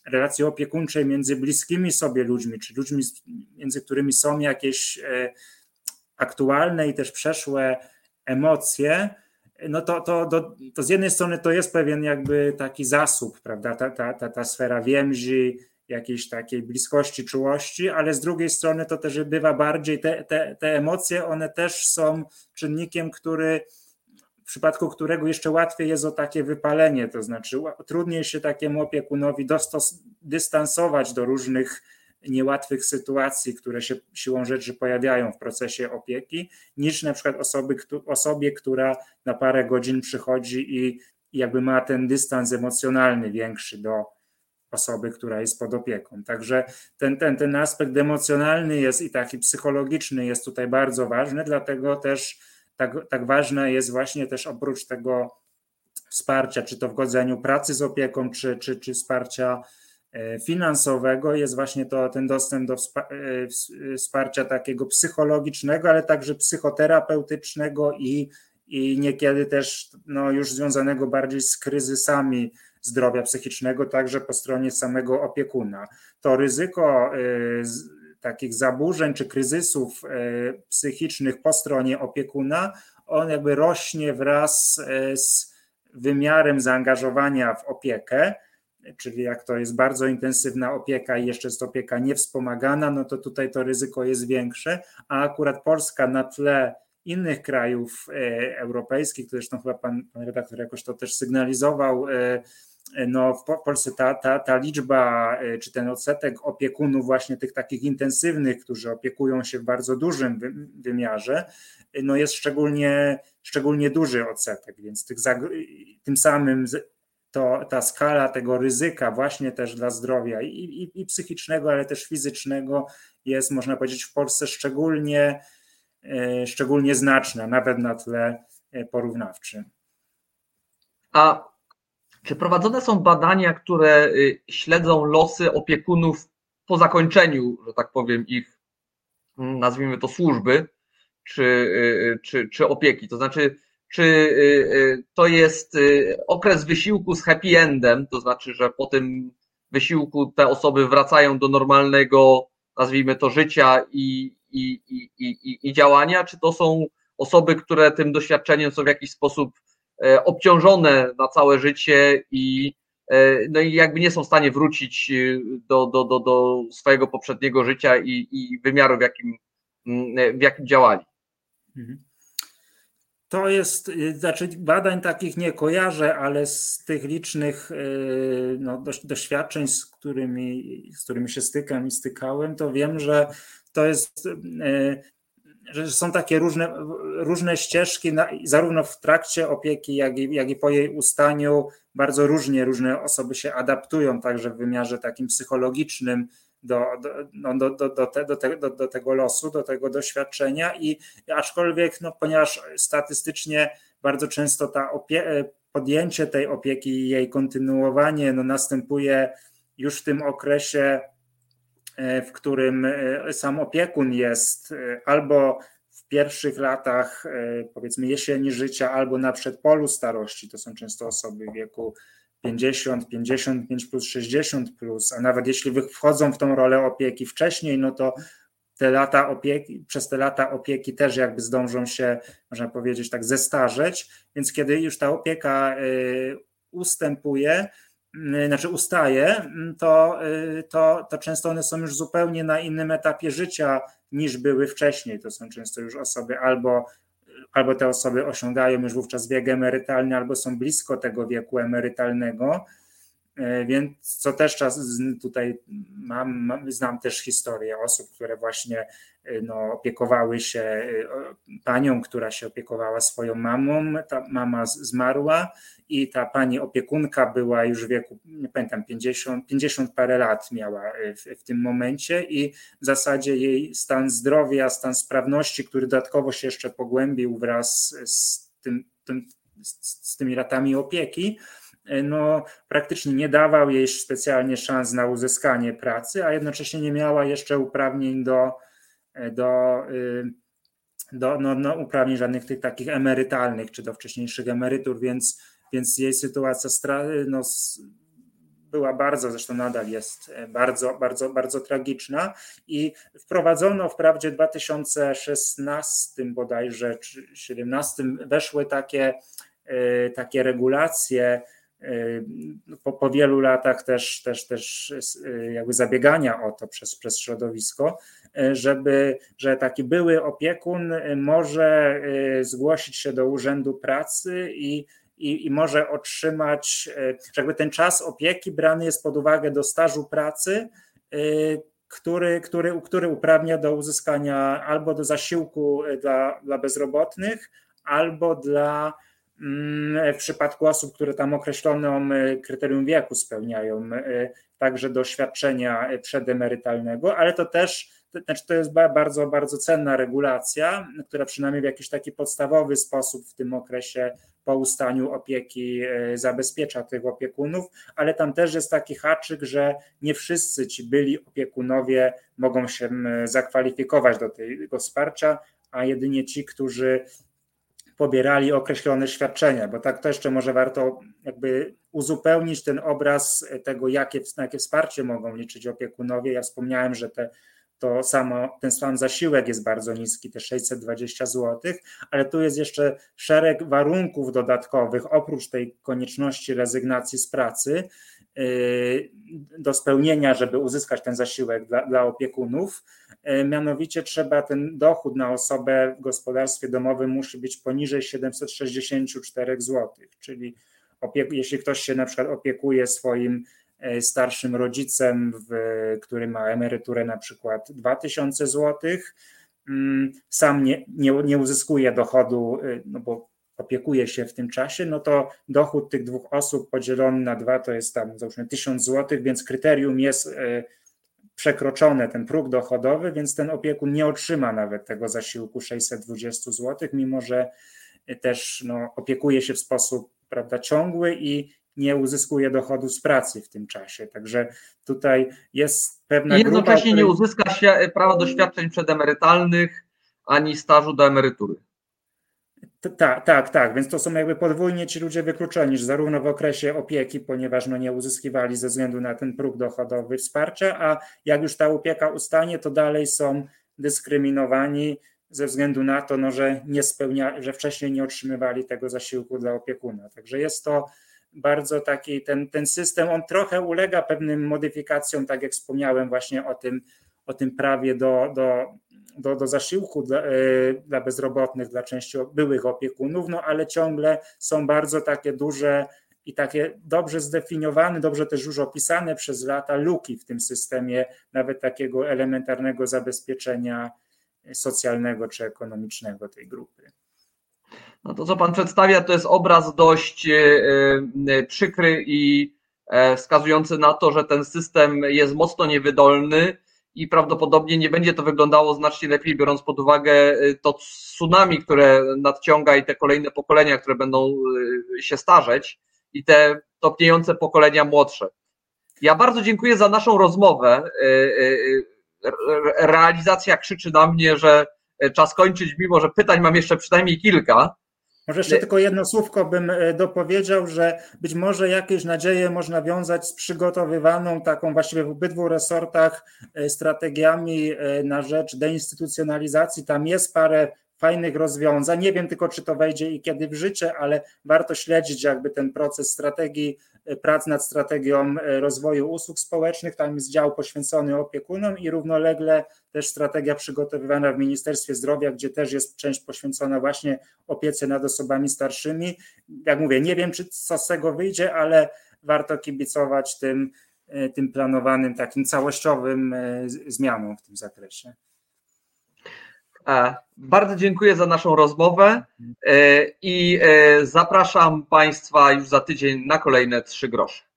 relacji opiekuńczej między bliskimi sobie ludźmi, czy ludźmi, między którymi są jakieś e, aktualne i też przeszłe emocje, no to, to, to, to z jednej strony to jest pewien jakby taki zasób, prawda, ta, ta, ta, ta sfera więzi, jakiejś takiej bliskości, czułości, ale z drugiej strony to też bywa bardziej, te, te, te emocje, one też są czynnikiem, który przypadku którego jeszcze łatwiej jest o takie wypalenie, to znaczy trudniej się takiemu opiekunowi dostos, dystansować do różnych niełatwych sytuacji, które się siłą rzeczy pojawiają w procesie opieki, niż na przykład osoby, osobie, która na parę godzin przychodzi i jakby ma ten dystans emocjonalny większy do osoby, która jest pod opieką. Także ten, ten, ten aspekt emocjonalny jest i taki psychologiczny jest tutaj bardzo ważny, dlatego też tak, tak ważne jest właśnie też oprócz tego wsparcia, czy to w godzeniu pracy z opieką, czy, czy, czy wsparcia e, finansowego, jest właśnie to ten dostęp do e, wsparcia takiego psychologicznego, ale także psychoterapeutycznego i, i niekiedy też no, już związanego bardziej z kryzysami zdrowia psychicznego, także po stronie samego opiekuna. To ryzyko e, takich zaburzeń czy kryzysów e, psychicznych po stronie opiekuna, on jakby rośnie wraz e, z wymiarem zaangażowania w opiekę, czyli jak to jest bardzo intensywna opieka i jeszcze jest opieka niewspomagana, no to tutaj to ryzyko jest większe, a akurat Polska na tle innych krajów e, europejskich, to zresztą chyba pan, pan redaktor jakoś to też sygnalizował, no w Polsce ta, ta, ta liczba, e, czy ten odsetek opiekunów właśnie tych takich intensywnych, którzy opiekują się w bardzo dużym wymiarze, no jest szczególnie, szczególnie duży odsetek, więc tych, tym samym to, ta skala tego ryzyka właśnie też dla zdrowia i, i, i psychicznego, ale też fizycznego jest, można powiedzieć, w Polsce szczególnie, e, szczególnie znaczna, nawet na tle e, porównawczym. A czy prowadzone są badania, które y, śledzą losy opiekunów po zakończeniu, że tak powiem, ich, mm, nazwijmy to, służby czy, y, y, czy, czy opieki? To znaczy, czy to jest okres wysiłku z happy endem, to znaczy, że po tym wysiłku te osoby wracają do normalnego, nazwijmy to, życia i, i, i, i, i działania, czy to są osoby, które tym doświadczeniem są w jakiś sposób E, obciążone na całe życie i e, no i jakby nie są w stanie wrócić e, do, do, do, do swojego poprzedniego życia i, i wymiaru, w jakim, mm, w jakim działali. Mhm. To jest, znaczy badań takich nie kojarzę, ale z tych licznych no, doświadczeń, z którymi, z którymi się stykam i stykałem, to wiem, że to jest że są takie różne, różne ścieżki, zarówno w trakcie opieki, jak i, jak i po jej ustaniu. Bardzo różnie różne osoby się adaptują, także w wymiarze takim psychologicznym do, do, no, do, do, do, te, do, te, do, do tego losu, do tego doświadczenia. I aczkolwiek, no, ponieważ statystycznie bardzo często ta opie, podjęcie tej opieki i jej kontynuowanie no, następuje już w tym okresie, e, w którym e, sam opiekun jest e, albo w pierwszych latach, powiedzmy, jesieni życia, albo na przedpolu starości. To są często osoby w wieku 50, 55 plus, 60 plus, a nawet jeśli wchodzą w tą rolę opieki wcześniej, no to te lata opieki, przez te lata opieki też jakby zdążą się, można powiedzieć, tak zestarzeć, więc kiedy już ta opieka ustępuje, znaczy ustaje, y, to, to, to często one są już zupełnie na innym etapie życia niż były wcześniej. To są często już osoby albo, albo te osoby osiągają już wówczas wiek emerytalny, albo są blisko tego wieku emerytalnego. E, więc co też czas tutaj mam, znam też historię osób, które właśnie e, no, opiekowały się e, panią, która się opiekowała swoją mamą. Ta mama zmarła i ta pani opiekunka była już w wieku, nie pamiętam, 50, 50 parę lat miała w, w tym momencie i w zasadzie jej stan zdrowia, stan sprawności, który dodatkowo się jeszcze pogłębił wraz z, tym, tym, z tymi latami opieki, no, praktycznie nie dawał jej specjalnie szans na uzyskanie pracy, a jednocześnie nie miała jeszcze uprawnień do, do, y, do no, no, uprawnień żadnych tych takich emerytalnych czy do wcześniejszych emerytur, więc, więc jej sytuacja no, była bardzo, zresztą nadal jest e, bardzo, bardzo, bardzo tragiczna i wprowadzono wprawdzie w 2016 bodajże czy 2017 weszły takie, e, takie regulacje, po, po wielu latach też, też, też jakby zabiegania o to przez, przez środowisko, żeby, że taki były opiekun może y, zgłosić się do Urzędu Pracy i, i, i może otrzymać, y, jakby ten czas opieki brany jest pod uwagę do stażu pracy, y, który, który, który uprawnia do uzyskania albo do zasiłku dla, dla bezrobotnych, albo dla w przypadku osób, które tam określoną e, kryterium wieku spełniają, e, także do świadczenia przedemerytalnego, ale to też znaczy to jest bardzo, bardzo cenna regulacja, która przynajmniej w jakiś taki podstawowy sposób w tym okresie po ustaniu opieki e, zabezpiecza tych opiekunów, ale tam też jest taki haczyk, że nie wszyscy ci byli opiekunowie mogą się zakwalifikować do tego wsparcia, a jedynie ci, którzy pobierali określone świadczenia, bo tak to jeszcze może warto jakby uzupełnić ten obraz tego, jakie, na jakie wsparcie mogą liczyć opiekunowie. Ja wspomniałem, że te, to samo, ten sam zasiłek jest bardzo niski, te 620 zł, ale tu jest jeszcze szereg warunków dodatkowych, oprócz tej konieczności rezygnacji z pracy, do spełnienia, żeby uzyskać ten zasiłek dla, dla opiekunów. E, mianowicie trzeba ten dochód na osobę w gospodarstwie domowym musi być poniżej 764 zł, czyli jeśli ktoś się na przykład opiekuje swoim e, starszym rodzicem, w, który ma emeryturę na przykład 2000 zł, mm, sam nie, nie, nie uzyskuje dochodu, no bo opiekuje się w tym czasie, no to dochód tych dwóch osób podzielony na dwa to jest tam załóżmy 1000 zł, więc kryterium jest przekroczone ten próg dochodowy, więc ten opiekun nie otrzyma nawet tego zasiłku 620 zł, mimo że też no, opiekuje się w sposób prawda, ciągły i nie uzyskuje dochodu z pracy w tym czasie. Także tutaj jest pewna. I jednocześnie grupa, nie uzyska się prawa do świadczeń przedemerytalnych ani stażu do emerytury. Tak, tak, tak. Więc to są jakby podwójnie ci ludzie wykluczeni, że zarówno w okresie opieki, ponieważ no nie uzyskiwali ze względu na ten próg dochodowy wsparcia, a jak już ta opieka ustanie, to dalej są dyskryminowani ze względu na to, no, że nie spełnia, że wcześniej nie otrzymywali tego zasiłku dla opiekuna. Także jest to bardzo taki, ten, ten system, on trochę ulega pewnym modyfikacjom, tak jak wspomniałem właśnie o tym, o tym prawie do, do do, do zasiłku dla, e, dla bezrobotnych, dla części byłych opiekunów, no ale ciągle są bardzo takie duże i takie dobrze zdefiniowane, dobrze też już opisane przez lata luki w tym systemie, nawet takiego elementarnego zabezpieczenia socjalnego czy ekonomicznego tej grupy. No to, co Pan przedstawia, to jest obraz dość e, e, przykry i wskazujący na to, że ten system jest mocno niewydolny i prawdopodobnie nie będzie to wyglądało znacznie lepiej, biorąc pod uwagę to tsunami, które nadciąga i te kolejne pokolenia, które będą się starzeć i te topniejące pokolenia młodsze. Ja bardzo dziękuję za naszą rozmowę. Realizacja krzyczy na mnie, że czas kończyć, mimo że pytań mam jeszcze przynajmniej kilka. Może jeszcze tylko jedno słówko bym e, dopowiedział, że być może jakieś nadzieje można wiązać z przygotowywaną taką właściwie w obydwu resortach e, strategiami e, na rzecz deinstytucjonalizacji. Tam jest parę fajnych rozwiązań. Nie wiem tylko, czy to wejdzie i kiedy w życie, ale warto śledzić jakby ten proces strategii, prac nad strategią rozwoju usług społecznych. Tam jest dział poświęcony opiekunom i równolegle też strategia przygotowywana w Ministerstwie Zdrowia, gdzie też jest część poświęcona właśnie opiece nad osobami starszymi. Jak mówię, nie wiem, czy co z tego wyjdzie, ale warto kibicować tym, tym planowanym takim całościowym zmianom w tym zakresie. Bardzo dziękuję za naszą rozmowę e, i e, zapraszam Państwa już za tydzień na kolejne trzy grosze.